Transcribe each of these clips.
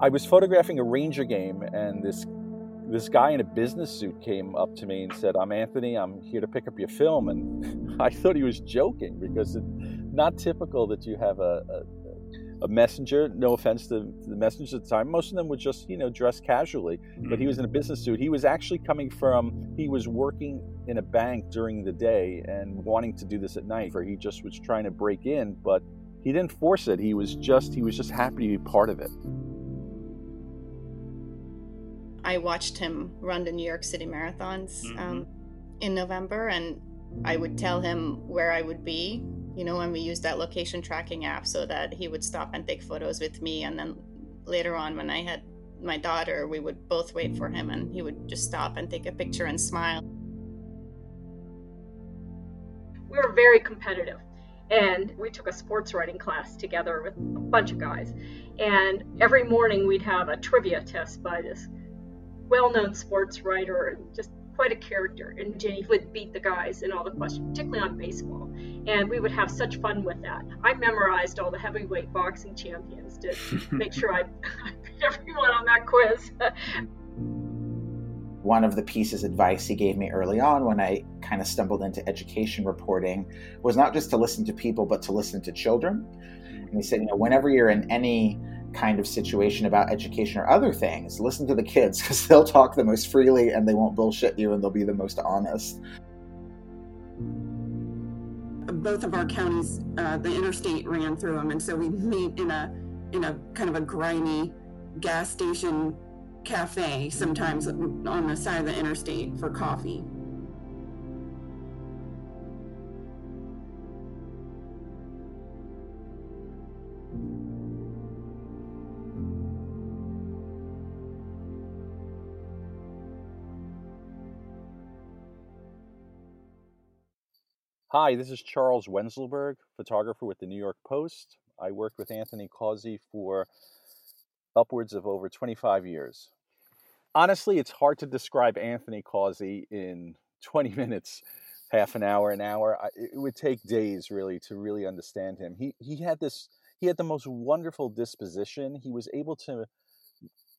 I was photographing a Ranger game, and this this guy in a business suit came up to me and said, "I'm Anthony. I'm here to pick up your film." And I thought he was joking because it's not typical that you have a, a a messenger. No offense to the messengers at the time. Most of them would just, you know, dress casually. But he mm-hmm. was in a business suit. He was actually coming from. He was working in a bank during the day and wanting to do this at night. Or he just was trying to break in, but he didn't force it. He was just. He was just happy to be part of it. I watched him run the New York City marathons mm-hmm. um, in November, and I would tell him where I would be you know, when we used that location tracking app so that he would stop and take photos with me. And then later on, when I had my daughter, we would both wait for him and he would just stop and take a picture and smile. We were very competitive. And we took a sports writing class together with a bunch of guys. And every morning we'd have a trivia test by this well known sports writer, and just quite a character. And Ginny would beat the guys in all the questions, particularly on baseball and we would have such fun with that. I memorized all the heavyweight boxing champions to make sure I, I beat everyone on that quiz. One of the pieces of advice he gave me early on when I kind of stumbled into education reporting was not just to listen to people, but to listen to children. And he said, you know, whenever you're in any kind of situation about education or other things, listen to the kids because they'll talk the most freely and they won't bullshit you and they'll be the most honest both of our counties, uh, the interstate ran through them, and so we meet in a in a kind of a grimy gas station cafe sometimes on the side of the interstate for coffee. Hi, this is Charles Wenzelberg, photographer with the New York Post. I worked with Anthony Causey for upwards of over 25 years. Honestly, it's hard to describe Anthony Causey in 20 minutes, half an hour, an hour. It would take days really to really understand him. He he had this he had the most wonderful disposition. He was able to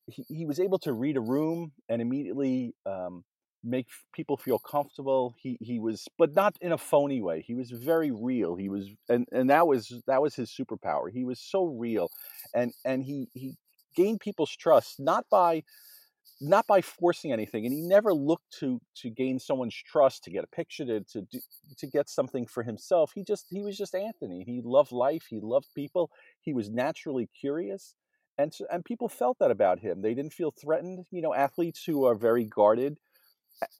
he, he was able to read a room and immediately um, make people feel comfortable. He he was, but not in a phony way. He was very real. He was, and and that was that was his superpower. He was so real, and and he he gained people's trust not by not by forcing anything and he never looked to to gain someone's trust to get a picture to to do, to get something for himself he just he was just anthony he loved life he loved people he was naturally curious and and people felt that about him they didn't feel threatened you know athletes who are very guarded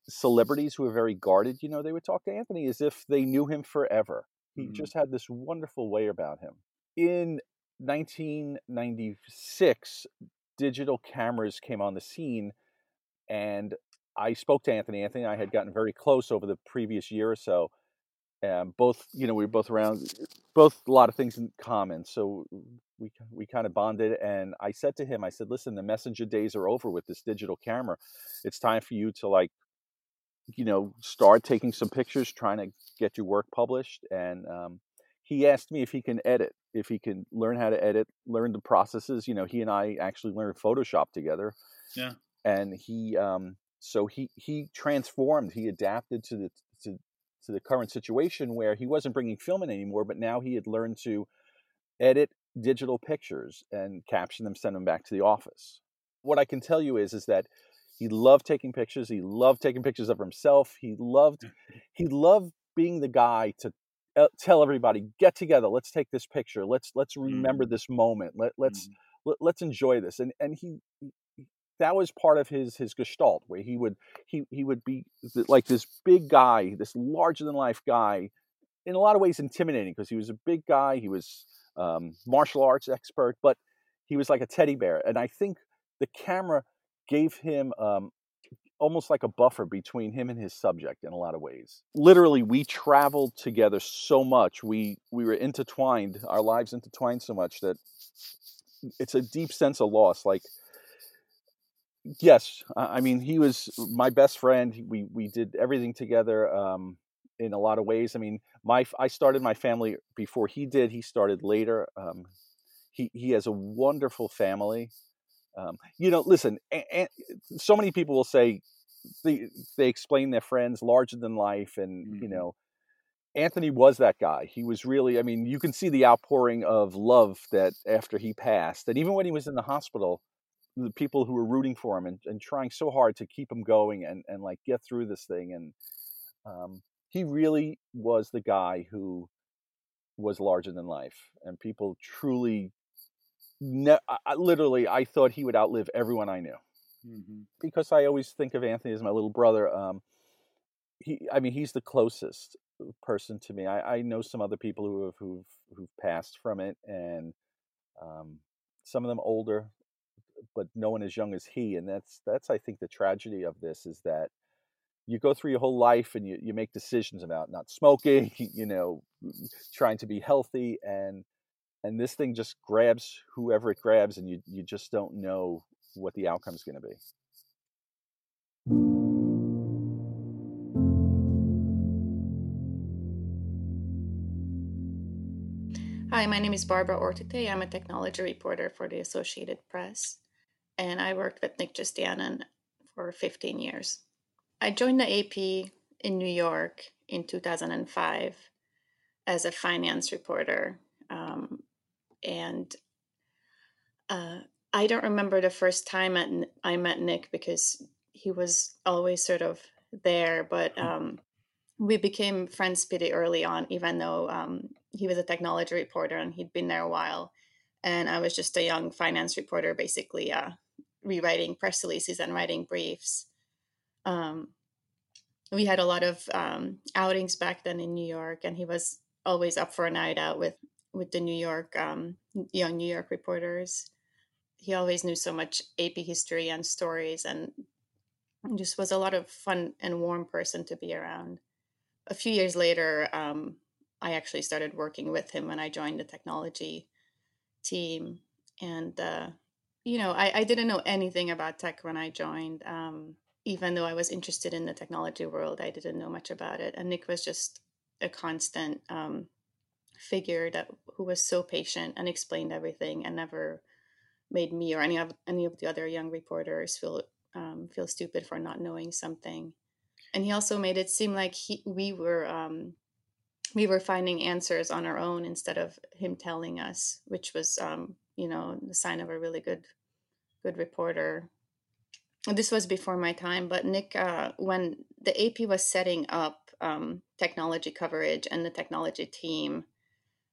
celebrities who are very guarded, you know, they would talk to Anthony as if they knew him forever. He mm-hmm. just had this wonderful way about him. In 1996, digital cameras came on the scene, and I spoke to Anthony. Anthony and I had gotten very close over the previous year or so. And both, you know, we were both around, both a lot of things in common. So we we kind of bonded, and I said to him, I said, "Listen, the messenger days are over with this digital camera. It's time for you to like you know, start taking some pictures, trying to get your work published. And um, he asked me if he can edit, if he can learn how to edit, learn the processes. You know, he and I actually learned Photoshop together. Yeah. And he, um, so he he transformed, he adapted to the to to the current situation where he wasn't bringing film in anymore, but now he had learned to edit digital pictures and caption them, send them back to the office. What I can tell you is, is that he loved taking pictures. He loved taking pictures of himself. He loved he loved being the guy to uh, tell everybody, "Get together. Let's take this picture. Let's let's remember mm. this moment. Let let's mm. let, us enjoy this." And and he that was part of his his gestalt where he would he he would be like this big guy, this larger than life guy, in a lot of ways intimidating because he was a big guy. He was um, martial arts expert, but he was like a teddy bear. And I think the camera gave him um, almost like a buffer between him and his subject in a lot of ways. Literally, we traveled together so much. We we were intertwined, our lives intertwined so much that it's a deep sense of loss. Like, yes, I mean, he was my best friend. We we did everything together. Um, in a lot of ways, I mean, my I started my family before he did. He started later. Um, he he has a wonderful family. Um, you know, listen, and, and so many people will say they, they explain their friends larger than life, and mm-hmm. you know, Anthony was that guy. He was really, I mean, you can see the outpouring of love that after he passed, and even when he was in the hospital, the people who were rooting for him and, and trying so hard to keep him going and, and like get through this thing. And um, he really was the guy who was larger than life, and people truly, ne- I, literally, I thought he would outlive everyone I knew. Mm-hmm. Because I always think of Anthony as my little brother. Um, he, I mean, he's the closest person to me. I, I know some other people who have who've who've passed from it, and um, some of them older, but no one as young as he. And that's that's I think the tragedy of this is that you go through your whole life and you, you make decisions about not smoking, you know, trying to be healthy, and and this thing just grabs whoever it grabs, and you you just don't know what the outcome is going to be. Hi, my name is Barbara Ortutay. I'm a technology reporter for the Associated Press, and I worked with Nick Jesdanun for 15 years. I joined the AP in New York in 2005 as a finance reporter, and uh, I don't remember the first time I met Nick because he was always sort of there, but hmm. um, we became friends pretty early on, even though um, he was a technology reporter and he'd been there a while. And I was just a young finance reporter, basically uh, rewriting press releases and writing briefs. Um, we had a lot of um, outings back then in New York, and he was always up for a night out with with the New York um, young New York reporters. He always knew so much AP history and stories, and just was a lot of fun and warm person to be around. A few years later, um, I actually started working with him when I joined the technology team. And, uh, you know, I, I, didn't know anything about tech when I joined. Um, even though I was interested in the technology world, I didn't know much about it. And Nick was just a constant um, figure that who was so patient and explained everything and never made me or any of any of the other young reporters feel um, feel stupid for not knowing something. And he also made it seem like he we were um, we were finding answers on our own instead of him telling us, which was, um, you know, the sign of a really good, good reporter. This was before my time, but Nick, uh, when the AP was setting up um, technology coverage and the technology team,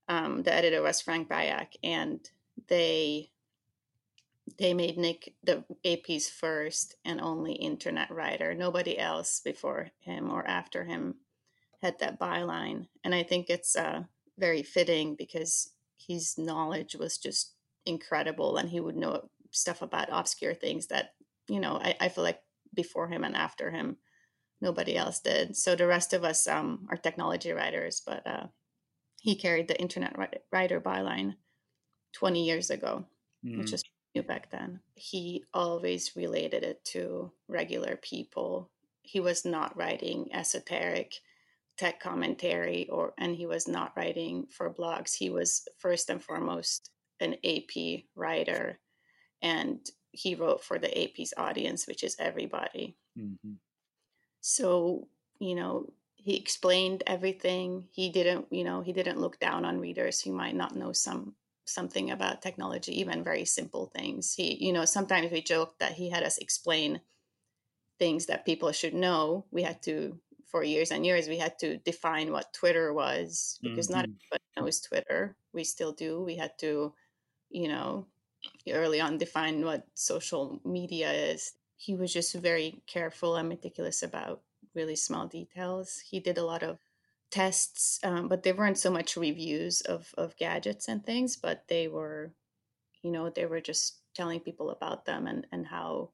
um, the editor was Frank Bajak, and they they made Nick the AP's first and only internet writer. Nobody else before him or after him had that byline. And I think it's uh, very fitting because his knowledge was just incredible and he would know stuff about obscure things that, you know, I, I feel like before him and after him, nobody else did. So the rest of us um, are technology writers, but uh, he carried the internet writer byline 20 years ago, mm. which is new back then. He always related it to regular people. He was not writing esoteric tech commentary or and he was not writing for blogs he was first and foremost an ap writer and he wrote for the ap's audience which is everybody mm-hmm. so you know he explained everything. He didn't you know he didn't look down on readers. Who might not know some something about technology even very simple things. He you know sometimes we joked that he had us explain things that people should know. We had to for years and years we had to define what twitter was because mm-hmm. not everybody knows twitter. We still do. We had to you know early on define what social media is. He was just very careful and meticulous about really small details he did a lot of tests um, but they weren't so much reviews of, of gadgets and things but they were you know they were just telling people about them and, and how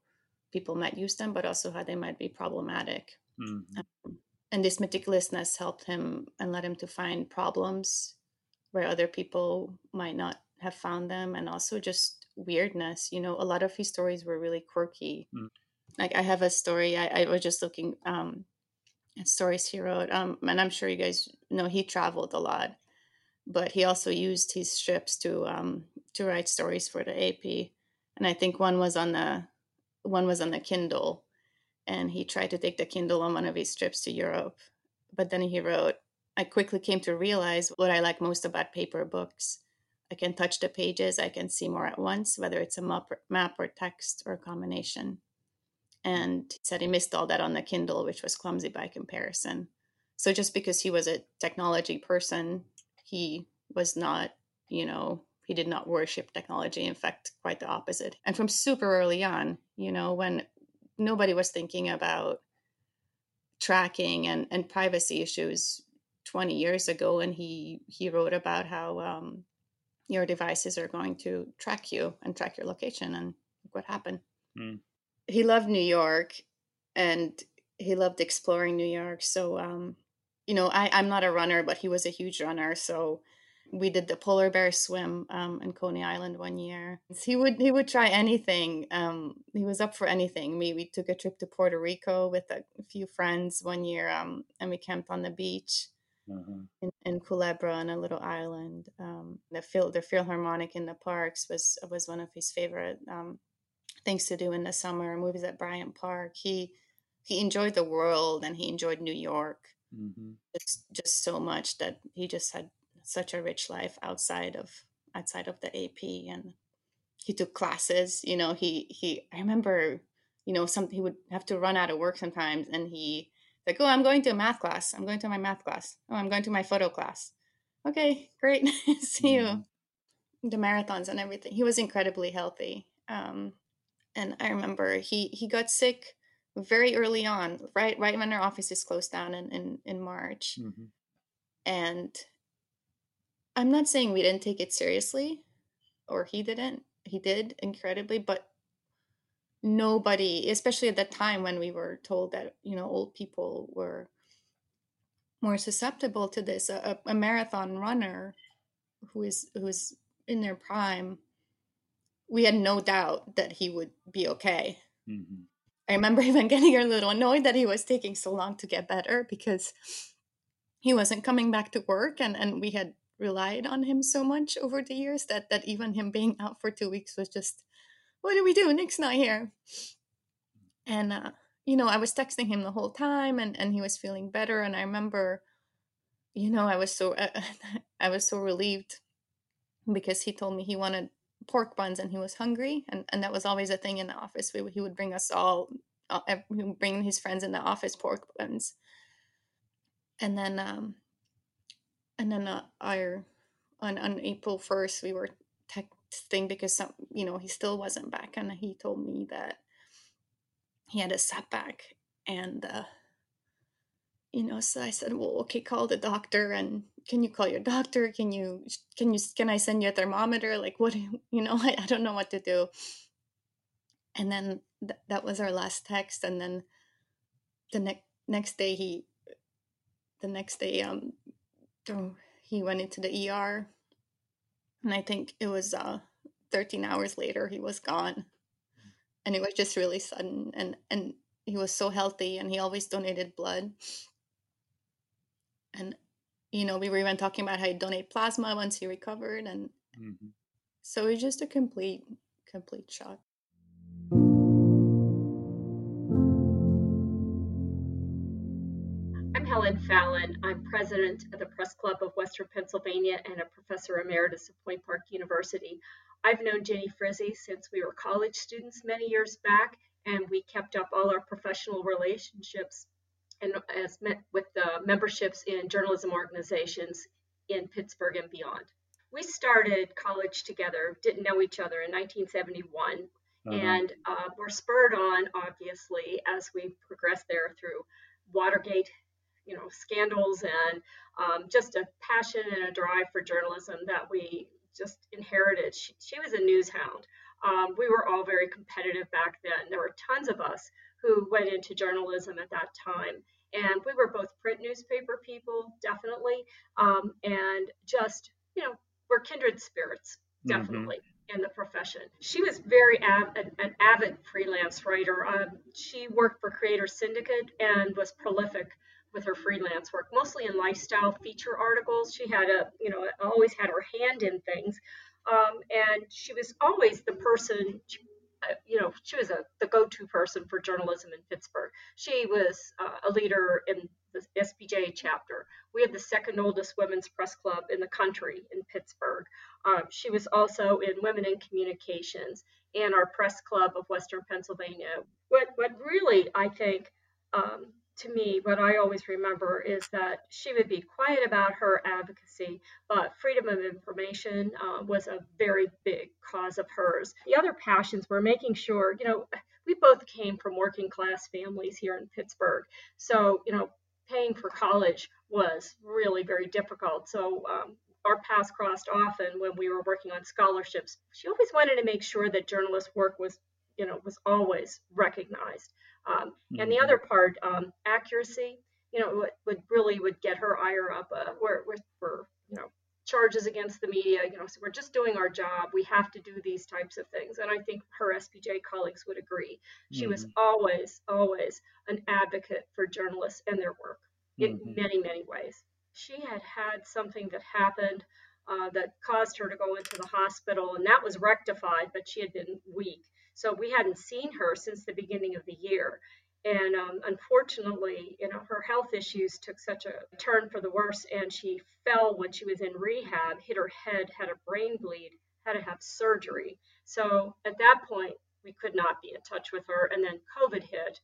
people might use them but also how they might be problematic mm-hmm. um, and this meticulousness helped him and led him to find problems where other people might not have found them and also just weirdness you know a lot of his stories were really quirky mm. like i have a story I, I, was just looking um stories he wrote um and i'm sure you guys know he traveled a lot but he also used his trips to um to write stories for the ap and I think one was on the one was on the Kindle, and he tried to take the Kindle on one of his trips to Europe, but then he wrote, "I quickly came to realize what I like most about paper books." I can touch the pages, I can see more at once, whether it's a map or, map or text or a combination. And he said he missed all that on the Kindle, which was clumsy by comparison. So just because he was a technology person, he was not, you know, he did not worship technology. In fact, quite the opposite. And from super early on, you know, when nobody was thinking about tracking and, and privacy issues 20 years ago, and he he wrote about how um, your devices are going to track you and track your location and what happened. Mm. He loved New York and he loved exploring New York. So, um, you know, I, I'm not a runner, but he was a huge runner. So we did the polar bear swim um, in Coney Island one year. He would he would try anything. Um, he was up for anything. We we took a trip to Puerto Rico with a, few friends one year, um, and we camped on the beach mm-hmm. in, in Culebra on a little island. Um, the phil the Philharmonic in the parks was was one of his favorite um, things to do in the summer. Movies at Bryant Park. He he enjoyed the world and he enjoyed New York mm-hmm. just just so much that he just had such a rich life outside of outside of the AP and he took classes. You know, he he I remember you know some he would have to run out of work sometimes and he like, oh, I'm going to a math class. I'm going to my math class. Oh, I'm going to my photo class. Okay, great. See you. Mm-hmm. The marathons and everything. He was incredibly healthy. Um, and I remember he he got sick very early on, right right when our offices closed down in in, in March. Mm-hmm. And I'm not saying we didn't take it seriously, or he didn't. He did incredibly, but nobody, especially at that time when we were told that you know old people were more susceptible to this, a, a marathon runner who is who is in their prime, we had no doubt that he would be okay. Mm-hmm. I remember even getting a little annoyed that he was taking so long to get better because he wasn't coming back to work and, and we had relied on him so much over the years that that even him being out for two weeks was just what do we do? Nick's not here. And, uh, you know, I was texting him the whole time and, and he was feeling better. And I remember, you know, I was so, uh, I was so relieved because he told me he wanted pork buns and he was hungry. And, and that was always a thing in the office. We, he would bring us all, uh, he bring his friends in the office pork buns. And then, um, and then uh, our, on, on April 1st, we were texting because some you know he still wasn't back and he told me that he had a setback and uh you know so i said well okay call the doctor and can you call your doctor can you can you can i send you a thermometer like what you, know I, I don't know what to do and then th- that was our last text and then the next next day he the next day um he went into the er and I think it was uh, 13 hours later he was gone, and it was just really sudden. And and he was so healthy, and he always donated blood. And you know, we were even talking about how he donate plasma once he recovered, and mm-hmm. so it was just a complete complete shock. I'm Helen Fallon. I'm president of the Press Club of Western Pennsylvania and a professor emeritus at Point Park University. I've known Ginny Frizzi since we were college students many years back, and we kept up all our professional relationships and as met with the memberships in journalism organizations in Pittsburgh and beyond. We started college together, didn't know each other in 1971, uh-huh. and uh, were spurred on, obviously, as we progressed there through Watergate you know scandals and um, just a passion and a drive for journalism that we just inherited. She, she was a news hound. Um, we were all very competitive back then. There were tons of us who went into journalism at that time. And we were both print newspaper people, definitely, um, and just, you know, we're kindred spirits, mm-hmm. definitely. Mm-hmm in the profession. She was very av- an, an, avid freelance writer. Um, she worked for Creator Syndicate and was prolific with her freelance work, mostly in lifestyle feature articles. She had a, you know, always had her hand in things. Um, and she was always the person, uh, you know, she was a, the go to person for journalism in Pittsburgh. She was uh, a leader in the SPJ chapter. We have the second oldest women's press club in the country in Pittsburgh. Um, she was also in Women in Communications and our press club of Western Pennsylvania. What, what really, I think, um, to me, what I always remember is that she would be quiet about her advocacy, but freedom of information uh, was a very big cause of hers. The other passions were making sure, you know, we both came from working class families here in Pittsburgh. So, you know, paying for college was really very difficult. So, um, our paths crossed often when we were working on scholarships. She always wanted to make sure that journalist work was, you know, was always recognized. Um, and the mm-hmm. other part, um, accuracy, you know, would, would, really would get her ire up. Uh, we're, we're, we're, you know, charges against the media. You know, so we're just doing our job. We have to do these types of things. And I think her SPJ colleagues would agree. She mm-hmm. was always, always an advocate for journalists and their work in mm-hmm. many, many ways. She had had something that happened uh, that caused her to go into the hospital, and that was rectified, but she had been weak. So we hadn't seen her since the beginning of the year. And um, unfortunately, you know, her health issues took such a turn for the worse, and she fell when she was in rehab, hit her head, had a brain bleed, had to have surgery. So at that point, we could not be in touch with her. And then COVID hit.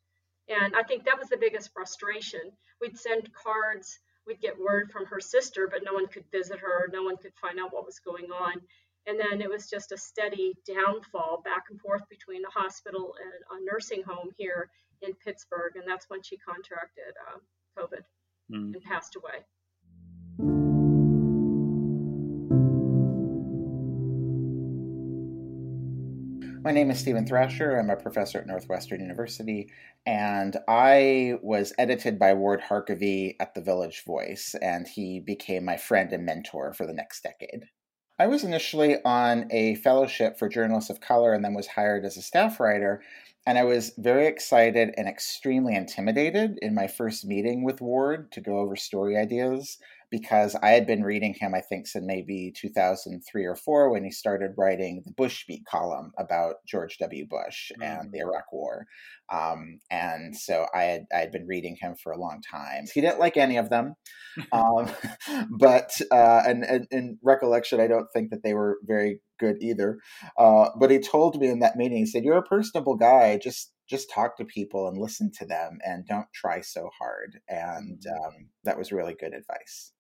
And I think that was the biggest frustration. We'd send cards, we'd get word from her sister, but no one could visit her, no one could find out what was going on. And then it was just a steady downfall back and forth between the hospital and a nursing home here in Pittsburgh. And that's when she contracted uh, COVID mm. and passed away. My name is Stephen Thrasher. I'm a professor at Northwestern University, and I was edited by Ward Harkavy at the Village Voice, and he became my friend and mentor for the next decade. I was initially on a fellowship for journalists of color and then was hired as a staff writer. And I was very excited and extremely intimidated in my first meeting with Ward to go over story ideas because I had been reading him, I think, since maybe 2003 or four when he started writing the Bush Beat column about George W. Bush mm-hmm. and the Iraq War. Um, and so I had I had been reading him for a long time. He didn't like any of them, um, but uh, and, and in recollection, I don't think that they were very good either. Uh, but he told me in that meeting, he said, "You're a personable guy. Just just talk to people and listen to them, and don't try so hard." And mm-hmm. um, that was really good advice.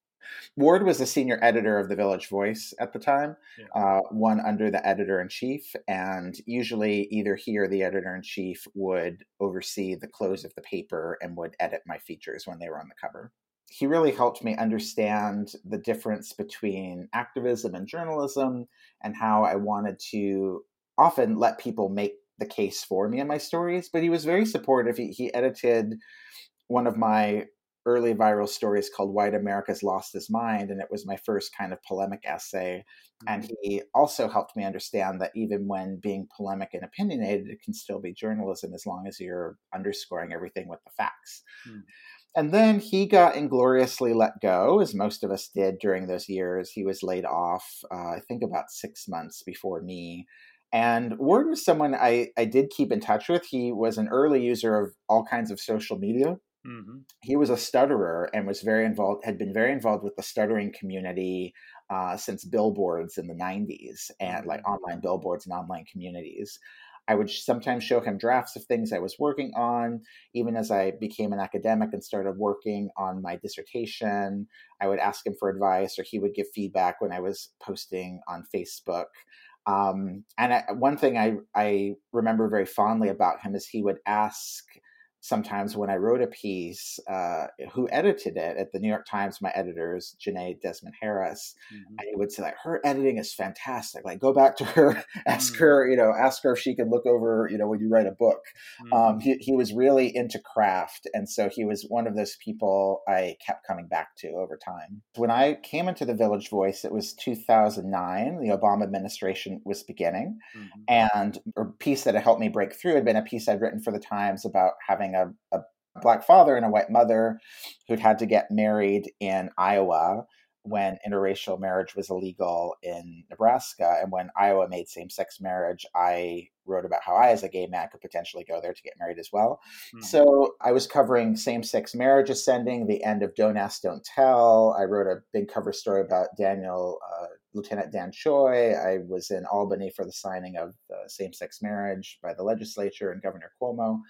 Ward was the senior editor of the Village Voice at the time, yeah. uh, one under the editor in chief, and usually either he or the editor in chief would oversee the close of the paper and would edit my features when they were on the cover. He really helped me understand the difference between activism and journalism and how I wanted to often let people make the case for me in my stories. But he was very supportive. He, he edited one of my early viral stories called White America's Lost His Mind, and it was my first kind of polemic essay. Mm-hmm. And he also helped me understand that even when being polemic and opinionated, it can still be journalism as long as you're underscoring everything with the facts. Mm-hmm. And then he got ingloriously let go, as most of us did during those years. He was laid off, uh, I think, about six months before me. And Ward was someone I, I did keep in touch with. He was an early user of all kinds of social media. Mm-hmm. He was a stutterer and was very involved, had been very involved with the stuttering community uh, since billboards in the 90s and like mm-hmm. online billboards and online communities. I would sometimes show him drafts of things I was working on. Even as I became an academic and started working on my dissertation, I would ask him for advice or he would give feedback when I was posting on Facebook. Um, and I, one thing I, I remember very fondly about him is he would ask sometimes when I wrote a piece, uh, who edited it at the New York Times, my editors, Jenée Desmond Harris, mm-hmm. he would say like, her editing is fantastic. Like go back to her, ask mm-hmm. her, you know, ask her if she could look over, you know, when you write a book. Mm-hmm. Um, he, he was really into craft. And so he was one of those people I kept coming back to over time. When I came into the Village Voice, it was 2009. The Obama administration was beginning. Mm-hmm. And a piece that had helped me break through had been a piece I'd written for the Times about having having a, a black father and a white mother who'd had to get married in Iowa when interracial marriage was illegal in Nebraska. And when Iowa made same sex marriage, I wrote about how I, as a gay man, could potentially go there to get married as well. Mm-hmm. So I was covering same sex marriage ascending, the end of Don't Ask, Don't Tell. I wrote a big cover story about Daniel, uh, Lieutenant Dan Choi. I was in Albany for the signing of same sex marriage by the legislature and Governor Cuomo.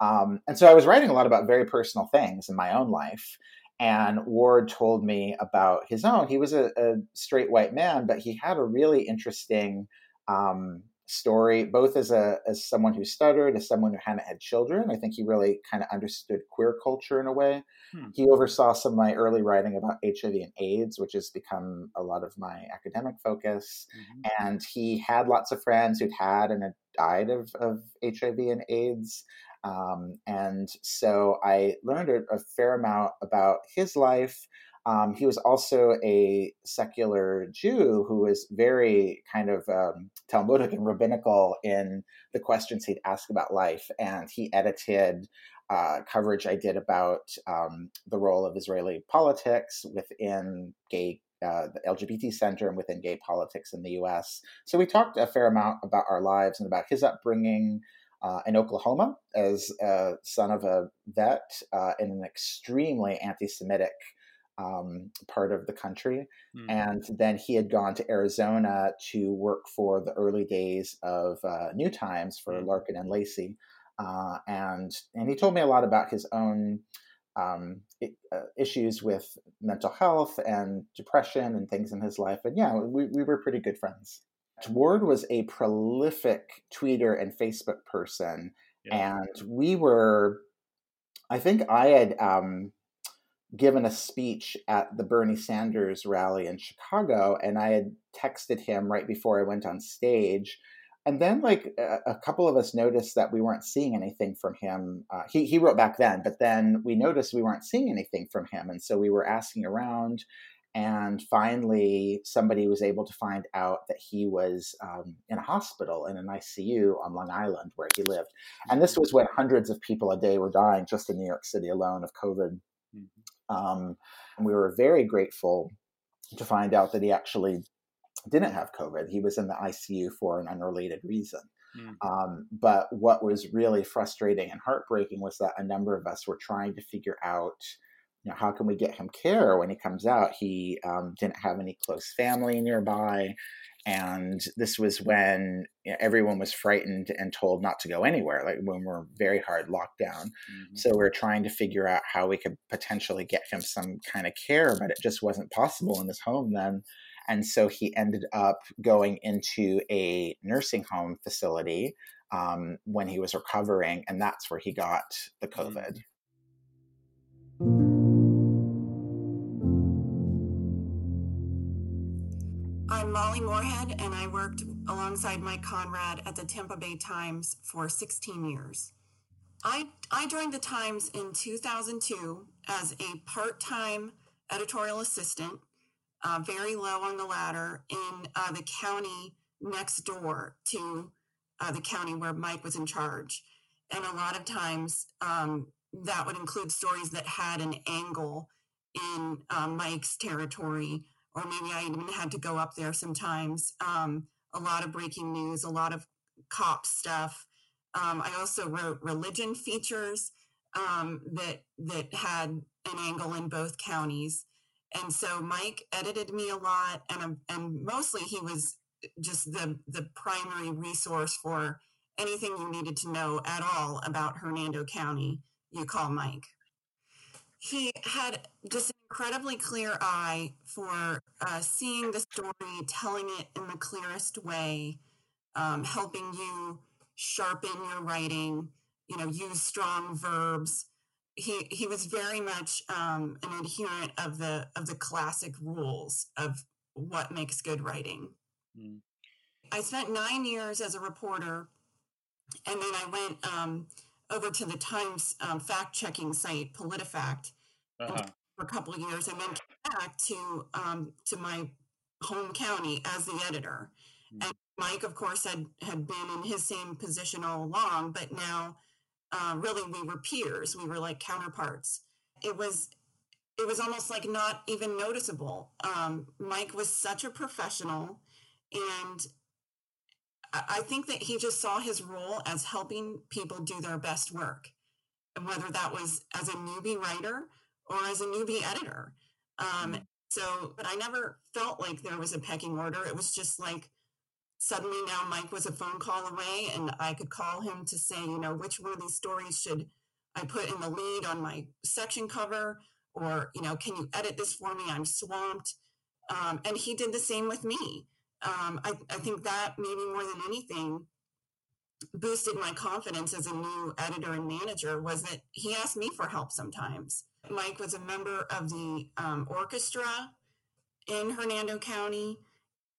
Um, and so I was writing a lot about very personal things in my own life. And Ward told me about his own. He was a, a straight white man, but he had a really interesting um, story, both as a as someone who stuttered, as someone who hadn't had children. I think he really kind of understood queer culture in a way. Hmm. He oversaw some of my early writing about HIV and AIDS, which has become a lot of my academic focus. Mm-hmm. And he had lots of friends who'd had and had died of, of HIV and AIDS. Um, and so I learned a, a, fair amount about his life. Um, he was also a secular Jew who was very kind of um, Talmudic and rabbinical in the questions he'd ask about life. And he edited uh, coverage I did about um, the role of Israeli politics within gay uh, the LGBT Center and within gay politics in the US. So we talked a fair amount about our lives and about his upbringing, uh, in Oklahoma as a son of a vet uh, in an extremely anti Semitic um, part of the country. Mm. And then he had gone to Arizona to work for the early days of uh, New Times for mm. Larkin and Lacey. Uh, and, and he told me a lot about his own um, uh, issues with mental health and depression and things in his life. And yeah, we, we were pretty good friends. Ward was a prolific tweeter and Facebook person, yeah. and we were. I think I had um, given a speech at the Bernie Sanders rally in Chicago, and I had texted him right before I went on stage. And then, like a, a couple of us noticed that we weren't seeing anything from him. Uh, he he wrote back then, but then we noticed we weren't seeing anything from him, and so we were asking around and finally, somebody was able to find out that he was um, in a hospital in an ICU on Long Island where he lived. And this was when hundreds of people a day were dying just in New York City alone of COVID. Mm-hmm. Um, and we were very grateful to find out that he actually didn't have COVID. He was in the ICU for an unrelated reason. Mm-hmm. Um, but what was really frustrating and heartbreaking was that a number of us were trying to figure out you know, how can we get him care when he comes out? He um, didn't have any close family nearby. And this was when you know, everyone was frightened and told not to go anywhere, like when we're very hard lockdown. Mm-hmm. So we we're trying to figure out how we could potentially get him some kind of care, but it just wasn't possible in his home then. And so he ended up going into a nursing home facility um, when he was recovering, and that's where he got the COVID. Mm-hmm. Molly Moorhead, and I worked alongside Mike Conrad at the Tampa Bay Times for 16 years. I, I joined the Times in 2002 as a part time editorial assistant, uh, very low on the ladder, in uh, the county next door to uh, the county where Mike was in charge. And a lot of times um, that would include stories that had an angle in uh, Mike's territory or maybe I even had to go up there sometimes. Um, a lot of breaking news, a lot of cop stuff. Um, I also wrote religion features um, that that had an angle in both counties, and so Mike edited me a lot, and and mostly he was just the the primary resource for anything you needed to know at all about Hernando County. You call Mike. He had just incredibly clear eye for uh, seeing the story, telling it in the clearest way, um, helping you sharpen your writing, you know, use strong verbs. He he was very much um, an adherent of the of the classic rules of what makes good writing. Mm. I spent nine years as a reporter, and then I went um, over to the Times um, fact checking site PolitiFact. Uh-huh for a couple of years and then came back to um, to my home county as the editor. Mm-hmm. And Mike, of course, had had been in his same position all along, but now uh, really we were peers. We were like counterparts. It was it was almost like not even noticeable. Um, Mike was such a professional, and I think that he just saw his role as helping people do their best work, and whether that was as a newbie writer or as a newbie editor. Um, mm-hmm. so, but I never felt like there was a pecking order. It was just like suddenly now Mike was a phone call away, and I could call him to say, you know, which one of these stories should I put in the lead on my section cover? or you know can you edit this for me i'm swamped um, and he did the same with me um, I, I think that maybe more than anything boosted my confidence as a new editor and manager was that he asked me for help sometimes mike was a member of the um, orchestra in hernando county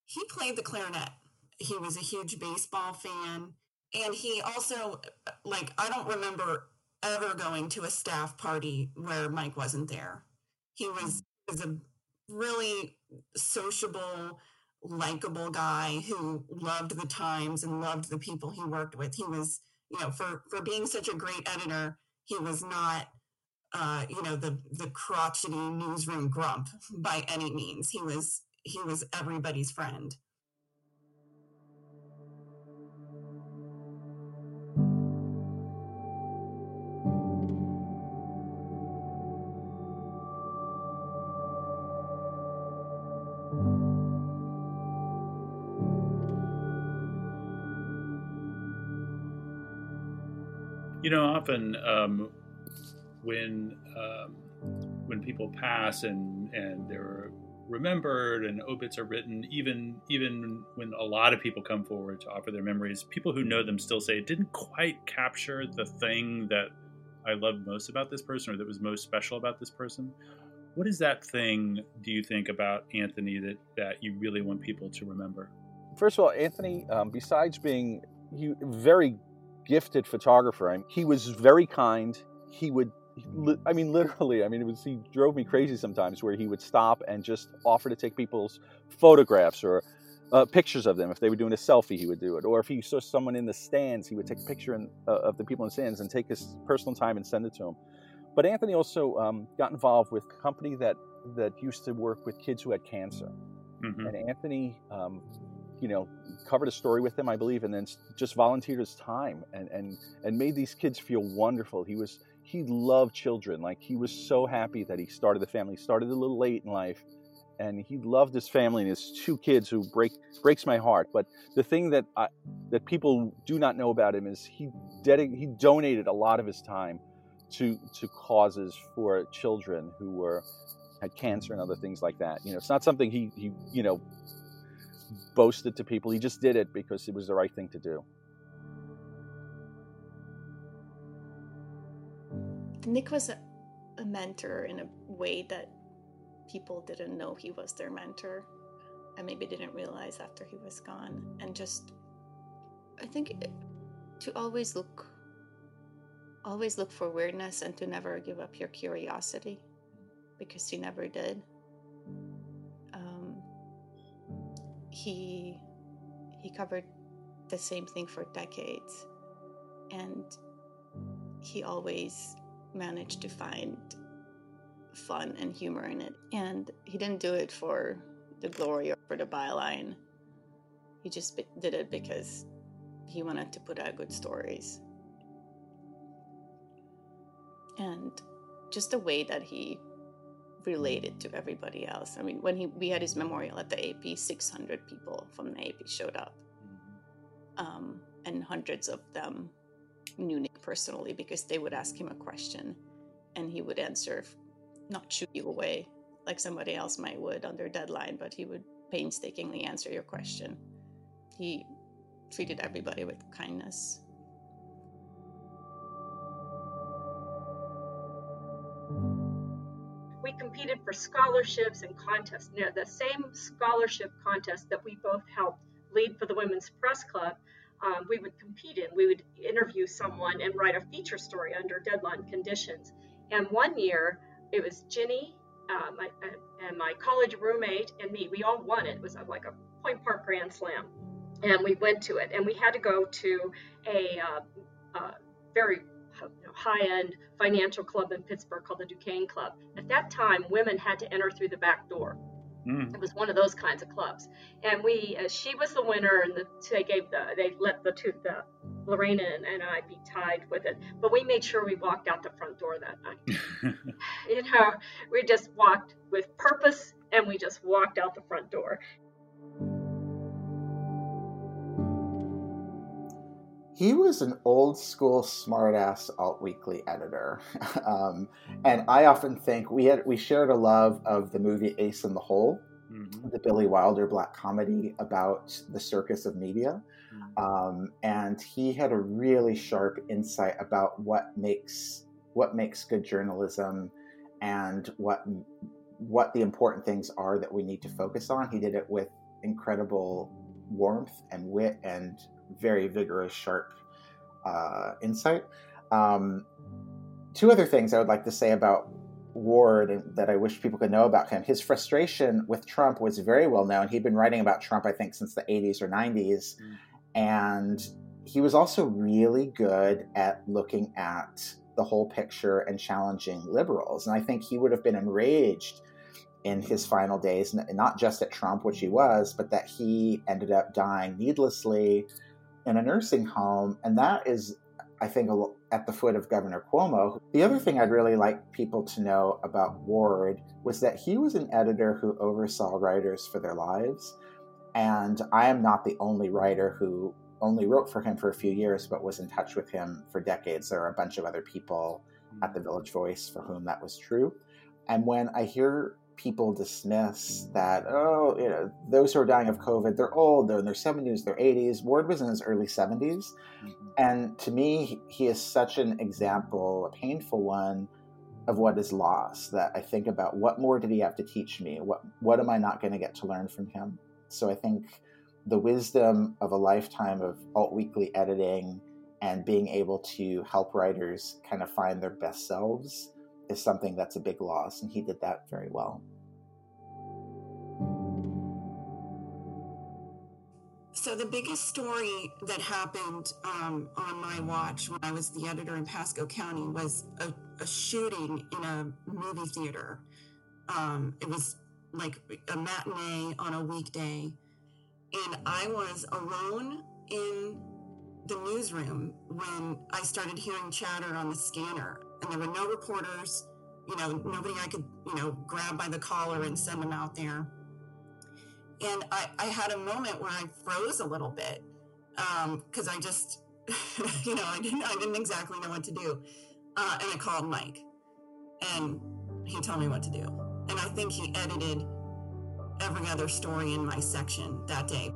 he played the clarinet he was a huge baseball fan and he also like i don't remember ever going to a staff party where Mike wasn't there. He was, was a really sociable, likable guy who loved the times and loved the people he worked with. He was, you know, for for being such a great editor, he was not uh, you know, the the crotchety newsroom grump by any means. He was he was everybody's friend. You know, often um, when um, when people pass and and they're remembered and obits are written, even even when a lot of people come forward to offer their memories, people who know them still say it didn't quite capture the thing that I loved most about this person or that was most special about this person. What is that thing do you think about Anthony that that you really want people to remember? First of all, Anthony, um, besides being he very gifted photographer. I mean, he was very kind. He would, I mean, literally, I mean, it was, he drove me crazy sometimes where he would stop and just offer to take people's photographs or uh, pictures of them. If they were doing a selfie, he would do it. Or if he saw someone in the stands, he would take a picture in, uh, of the people in the stands and take his personal time and send it to them. But Anthony also um, got involved with a company that, that used to work with kids who had cancer. Mm-hmm. And Anthony um, you know, covered a story with them, I believe, and then just volunteered his time and and and made these kids feel wonderful. He was he loved children. Like he was so happy that he started the family. He started a little late in life, and he loved his family and his two kids, who break breaks my heart. But the thing that I, that people do not know about him is he dedic- he donated a lot of his time to to causes for children who were had cancer and other things like that. You know, it's not something he he you know boasted to people. He just did it because it was the right thing to do. Nick was a, a mentor in a way that people didn't know he was their mentor and maybe didn't realize after he was gone. And just, I think to always look, always look for weirdness and to never give up your curiosity because he never did. Um, he he covered the same thing for decades and he always managed to find fun and humor in it and he didn't do it for the glory or for the byline he just did it because he wanted to put out good stories and just the way that he related to everybody else. I mean, when he we had his memorial at the AP, 600 people from the AP showed up, mm-hmm. um, and hundreds of them knew Nick personally because they would ask him a question, and he would answer, not shoot you away like somebody else might would under deadline, but he would painstakingly answer your question. He treated everybody with kindness. We competed for scholarships and contests. Know, the same scholarship contest that we both helped lead for the Women's Press Club, um, we would compete in. We would interview someone and write a feature story under deadline conditions. And one year, it was Ginny, uh, my, uh, and my college roommate, and me. We all won it. It was like a Point Park Grand Slam. And we went to it, and we had to go to a uh, very high-end financial club in Pittsburgh called the Duquesne Club. At that time, women had to enter through the back door. Mm. It was one of those kinds of clubs, and we uh, she was the winner, and the, they gave the they let the two the Lorena and, and I be tied with it, but we made sure we walked out the front door that night. you know, we just walked with purpose, and we just walked out the front door. He was an old school smartass alt weekly editor um, and i often think we had we shared a love of the movie ace in the hole mm-hmm. the billy wilder black comedy about the circus of media mm-hmm. um, and he had a really sharp insight about what makes what makes good journalism and what what the important things are that we need to focus on he did it with incredible warmth and wit and very vigorous, sharp uh, insight. Um, two other things I would like to say about Ward that I wish people could know about him. His frustration with Trump was very well known. He'd been writing about Trump, I think, since the 80s or 90s. Mm. And he was also really good at looking at the whole picture and challenging liberals. And I think he would have been enraged in his final days, not just at Trump, which he was, but that he ended up dying needlessly in a nursing home. And that is, I think, at the foot of Governor Cuomo. The other thing I'd really like people to know about Ward was that he was an editor who oversaw writers for their lives. And I am not the only writer who only wrote for him for a few years, but was in touch with him for decades. There are a bunch of other people at the mm-hmm. Village Voice for whom that was true. And when I hear people dismiss that, oh, you know, those who are dying of COVID, they're old, they're in their 70s, their 80s. Ward was in his early 70s. Mm-hmm. And to me, he is such an example, a painful one, of what is lost. That I think about what more did he have to teach me? What, what am I not going to get to learn from him? So I think the wisdom of a lifetime of alt weekly editing and being able to help writers kind of find their best selves is something that's a big loss, and he did that very well. So the biggest story that happened um, on my watch when I was the editor in Pasco County was a, a shooting in a movie theater. Um, it was like a matinee on a weekday, and I was alone in the newsroom when I started hearing chatter on the scanner and there were no reporters, you know, nobody I could, you know, grab by the collar and send them out there. And I, I had a moment where I froze a little bit because um, I just, you know, I didn't, I didn't exactly know what to do. Uh, and I called Mike, and he told me what to do. And I think he edited every other story in my section that day.